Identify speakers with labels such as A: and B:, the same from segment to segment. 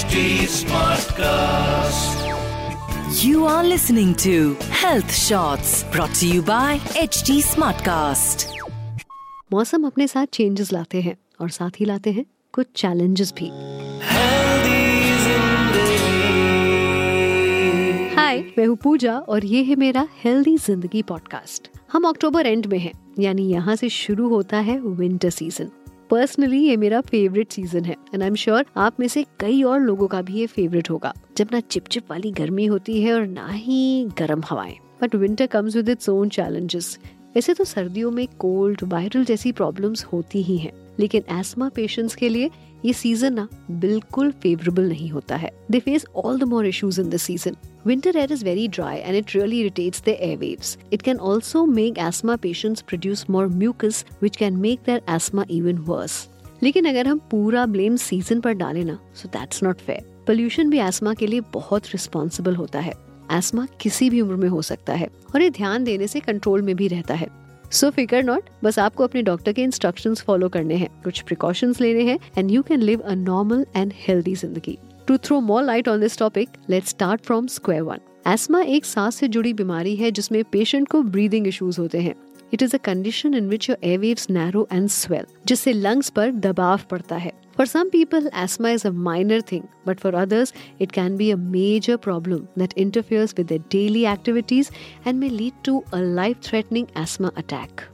A: HD Smartcast.
B: You are listening to Health Shots brought to you by HD Smartcast.
C: मौसम अपने साथ changes लाते हैं और साथ ही लाते हैं कुछ चैलेंजेस भी हाय मैं हूँ पूजा और ये है मेरा हेल्दी ज़िंदगी पॉडकास्ट हम अक्टूबर एंड में हैं यानी यहाँ से शुरू होता है विंटर सीज़न पर्सनली ये मेरा फेवरेट सीज़न है एंड आई एम श्योर आप में से कई और लोगों का भी ये फेवरेट होगा। जब ना चिपचिप वाली गर्मी होती है और ना ही गर्म हवाएँ। But winter comes with its own challenges वैसे तो सर्दियों में कोल्ड, वायरल जैसी प्रॉब्लम्स होती ही हैं, लेकिन एस्मा पेशेंट्स के लिए ये सीज़न ना बिल्कुल फेवरेबल नहीं होता है they face all the more issues in this season Winter air is very dry and it really irritates the airwaves. It can also make asthma patients produce more mucus, which can make their asthma even worse. लेकिन अगर हम पूरा blame season पर डालें ना so that's not fair pollution भी asthma के लिए बहुत रिस्पॉन्सिबल होता है एस्मा किसी भी उम्र में हो सकता है और ये ध्यान देने से कंट्रोल में भी रहता है। सो फिकर नॉट बस आपको अपने डॉक्टर के इंस्ट्रक्शन फॉलो करने हैं। कुछ प्रिकॉशंस लेने हैं and you can live a normal and healthy ज़िंदगी। To throw more light on this topic let start from square one asthma एक सांस से जुड़ी बीमारी है जिसमें पेशेंट को ब्रीदिंग इश्यूज़ होते हैं it is a condition in which your airwaves narrow and swell जिससे लंग्स पर दबाव पड़ता है For some people, asthma is a minor thing, but for others, it can be a major problem that interferes with their daily activities and may lead to a life threatening asthma attack.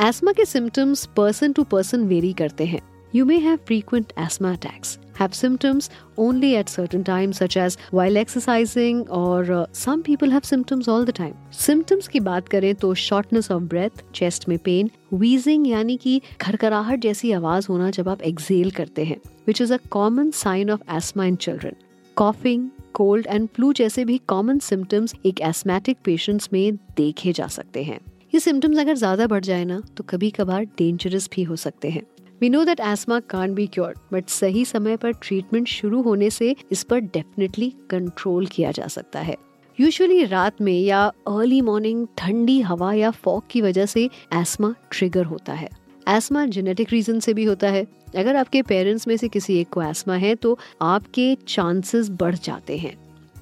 C: Asthma के symptoms person to person vary करते हैं. You may have frequent asthma attacks, have symptoms only at certain times, such as while exercising, or uh, some people have symptoms all the time. Symptoms की बात करें तो shortness of breath, chest में pain, wheezing यानी कि खरखराहट जैसी आवाज़ होना जब आप एक्सेल करते हैं which is a common sign of asthma in children coughing cold and flu जैसे भी कॉमन सिम्टम्स एक एस्मेटिक पेशेंट्स में देखे जा सकते हैं ये सिम्टम्स अगर ज़्यादा बढ़ जाए ना तो कभी कभार डेंजरस भी हो सकते हैं we know that asthma can't be cure but सही समय पर ट्रीटमेंट शुरू होने से इस पर डेफिनेटली कंट्रोल किया जा सकता है। यूजुअली रात में या अर्ली मॉर्निंग ठंडी हवा या फॉग की वजह से एस्मा ट्रिगर होता है। एस्मा जेनेटिक रीजन से भी होता है। अगर आपके पेरेंट्स में से किसी एक को एस्मा है तो आपके चांसेस बढ़ जाते हैं।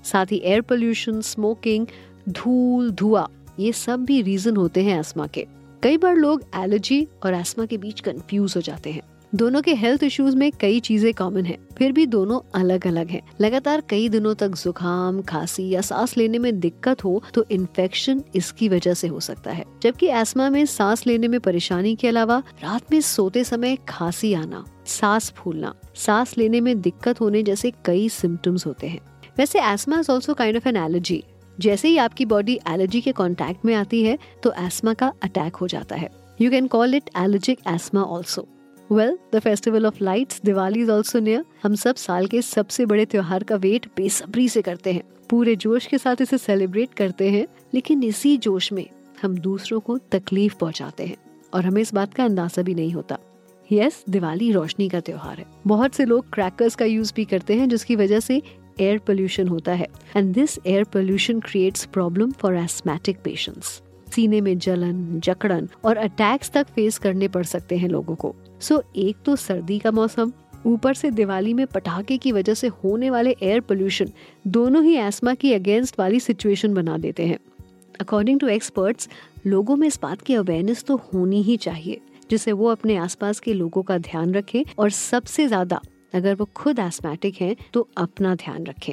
C: साथ ही एयर पोल्यूशन स्मोकिंग धूल, धुआँ, ये सब भी रीजन होते हैं एस्मा के। कई बार लोग एलर्जी और एस्मा के बीच कंफ्यूज हो जाते हैं। दोनों के हेल्थ इश्यूज़ में कई चीज़ें कॉमन हैं, फिर भी दोनों अलग अलग हैं। लगातार कई दिनों तक जुकाम खांसी या सांस लेने में दिक्कत हो तो इन्फेक्शन इसकी वजह से हो सकता है। जबकि एस्मा में सांस लेने में परेशानी के अलावा रात में सोते समय खांसी आना सांस फूलना सांस लेने में दिक्कत होने जैसे कई सिम्टम्स होते हैं। वैसे asthma is also kind of an allergy जैसे ही आपकी बॉडी एलर्जी के कांटेक्ट में आती है तो एस्मा का अटैक हो जाता है। You can call it allergic asthma also well the festival of lights Diwali is also near हम सब साल के सबसे बड़े त्योहार का वेट बेसब्री से करते हैं। पूरे जोश के साथ इसे सेलिब्रेट करते हैं लेकिन इसी जोश में हम दूसरों को तकलीफ़ पहुंचाते हैं और हमें इस बात का अंदाज़ा भी नहीं होता। यस yes, दिवाली रोशनी का त्योहार है। बहुत से लोग क्रैकर्स का यूज़ भी करते हैं जिसकी वजह से एयर पोल्यूशन होता है। And this air pollution creates problem for asthmatic patients सीने में जलन जकड़न और अटैक्स तक फेस करने पड़ सकते हैं लोगों को। सो so, एक तो सर्दी का मौसम ऊपर से दिवाली में पटाखे की वजह से होने वाले एयर पोल्यूशन दोनों ही एस्मा की अगेंस्ट वाली सिचुएशन बना देते हैं। अकॉर्डिंग टू एक्सपर्ट्स लोगों में इस बात की अवेयरनेस तो होनी ही चाहिए जिससे वो अपने आसपास के लोगों का ध्यान रखें और सबसे ज़्यादा अगर वो खुद एस्मेटिक हैं तो अपना ध्यान रखें।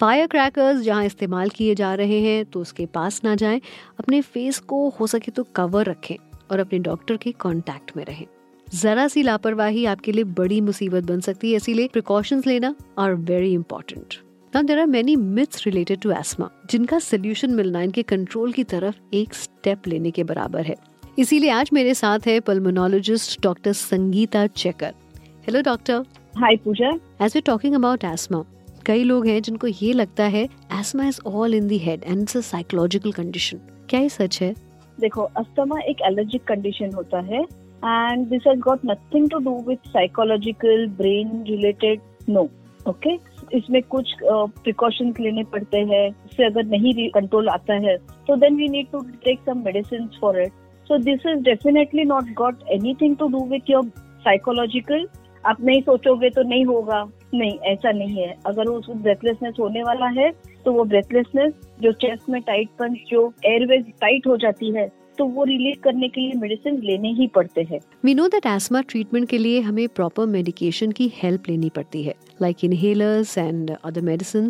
C: फायर क्रैकर्स जहाँ इस्तेमाल किए जा रहे हैं तो उसके पास ना जाएँ। अपने फेस को हो सके तो कवर रखें और अपने डॉक्टर के कांटेक्ट में रहें। जरा सी लापरवाही आपके लिए बड़ी मुसीबत बन सकती है, इसीलिए प्रिकॉशंस लेना are very important Now, there are many myths related to asthma, जिनका सोल्यूशन मिलना इनके कंट्रोल की तरफ़ एक स्टेप लेने के बराबर है। इसीलिए आज मेरे साथ है pulmonologist doctor Sangeeta Chekar. Hello doctor
D: hi Pooja
C: as we talking about asthma कई लोग हैं जिनको ये लगता है asthma is all in the head and it's a psychological condition क्या ये सच है?
D: देखो अस्थमा एक एलर्जिक कंडीशन होता है and this has got nothing to do with psychological brain related no okay इसमें कुछ प्रिकॉशंस uh, लेने पड़ते हैं इससे अगर नहीं कंट्रोल आता है तो then we need to take some medicine for it so this is definitely not got anything to do with your psychological आप नहीं सोचोगे तो नहीं होगा। नहीं ऐसा नहीं है। अगर वो उसको ब्रेथलेसनेस होने वाला है तो वो ब्रेथलेसनेस जो चेस्ट में टाइट पंच जो एयरवेज टाइट हो जाती है तो वो रिलीज़ करने के लिए मेडिसिन लेने ही पड़ते हैं।
C: We know that asthma treatment के लिए हमें प्रॉपर मेडिकेशन की हेल्प लेनी पड़ती है like inhalers and other medicine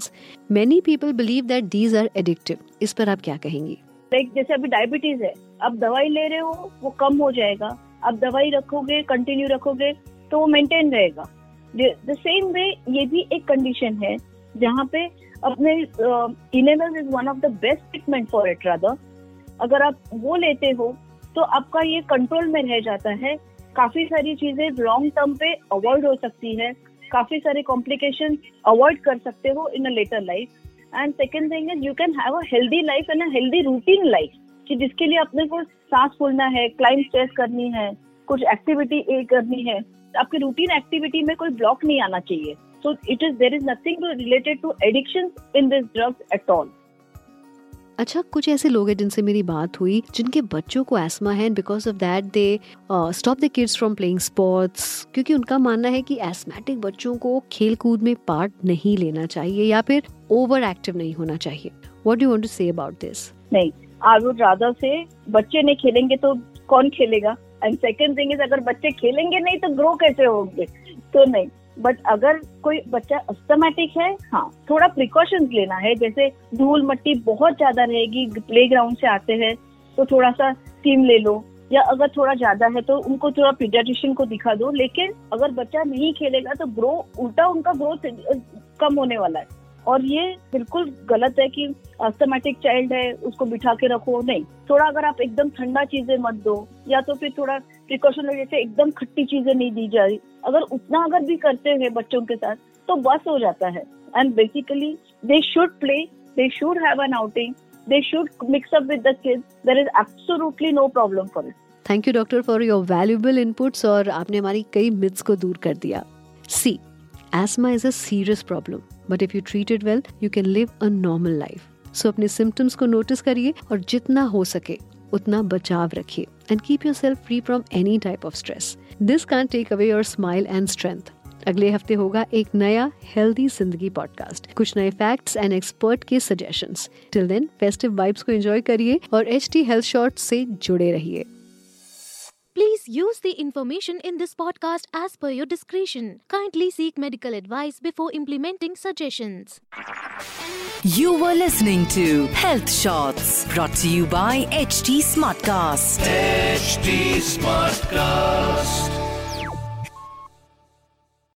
C: many people believe that these are addictive इस पर आप क्या कहेंगी?
D: लाइक जैसे अभी डायबिटीज़ है। अब दवाई ले रहे हो वो कम हो जाएगा। अब दवाई रखोगे कंटिन्यू रखोगे तो वो मेंटेन रहेगा। द सेम वे ये भी एक कंडीशन है, जहाँ पे अपने inhalers is one of the best treatment for it rather अगर आप वो लेते हो तो आपका ये कंट्रोल में रह जाता है। काफ़ी सारी चीज़ें लॉन्ग टर्म पे अवॉइड हो सकती है। काफ़ी सारे कॉम्प्लिकेशन अवॉइड कर सकते हो in a later life and second thing is you can have a healthy life and a healthy routine life कि जिसके लिए अपने को सांस फूलना है क्लाइंब स्ट्रेस करनी है, कुछ एक्टिविटी करनी है। आपके रूटीन एक्टिविटी में कोई ब्लॉक नहीं आना चाहिए। So it is there is nothing related to addiction in this drugs at all
C: अच्छा कुछ ऐसे लोग हैं जिनसे मेरी बात हुई जिनके बच्चों को एस्मा है because of that they stop the kids from playing sports क्योंकि उनका मानना है कि एस्मेटिक बच्चों को खेल कूद में पार्ट नहीं लेना चाहिए या फिर ओवर एक्टिव नहीं होना चाहिए। What you want to say about this
D: नहीं आई वुड रादर से बच्चे नहीं खेलेंगे तो कौन खेलेगा? एंड सेकेंड थिंग इज़ अगर बच्चे खेलेंगे नहीं तो ग्रो कैसे होंगे? तो नहीं. बट अगर कोई बच्चा अस्थमेटिक है हाँ थोड़ा प्रिकॉशन लेना है. जैसे धूल मट्टी बहुत ज़्यादा रहेगी प्ले ग्राउंड से आते हैं तो थोड़ा सा स्टीम ले लो. या अगर थोड़ा ज़्यादा है तो उनको थोड़ा पीडियाट्रिशियन को दिखा दो. लेकिन अगर बच्चा नहीं खेलेगा तो ग्रो उल्टा उनका ग्रोथ कम होने वाला है. और ये बिल्कुल गलत है कि अस्थमेटिक चाइल्ड है, उसको बिठा के रखो. नहीं. थोड़ा अगर आप एकदम ठंडा चीज़ें मत दो, या तो फिर थोड़ा प्रिकॉशन जैसे एकदम खट्टी चीज़ें नहीं दी जा रही। अगर उतना अगर भी करते हैं बच्चों के साथ तो बस हो जाता है। And basically they should play they should have an outing they should mix up with the is absolutely no problem for it
C: thank you doctor for your valuable inputs और आपने हमारी कई मिथ्स को दूर कर दिया। See asthma is a serious problem but if you treat it well you can live a normal life so अपने symptoms को नोटिस करिए और जितना हो सके, उतना बचाव रखिए and keep yourself free from any type of stress this can take away your smile and strength अगले हफ़्ते होगा एक नया हेल्दी ज़िंदगी पॉडकास्ट कुछ नए फैक्ट्स एंड एक्सपर्ट के suggestions till then festive vibes को एंजॉय करिए और एच टी हेल्थ शॉर्ट से जुड़े रहिए।
E: Please use the information in this podcast as per your discretion. Kindly seek medical advice before implementing suggestions.
B: You were listening to Health Shots brought to you by HT Smartcast.
A: HT Smartcast.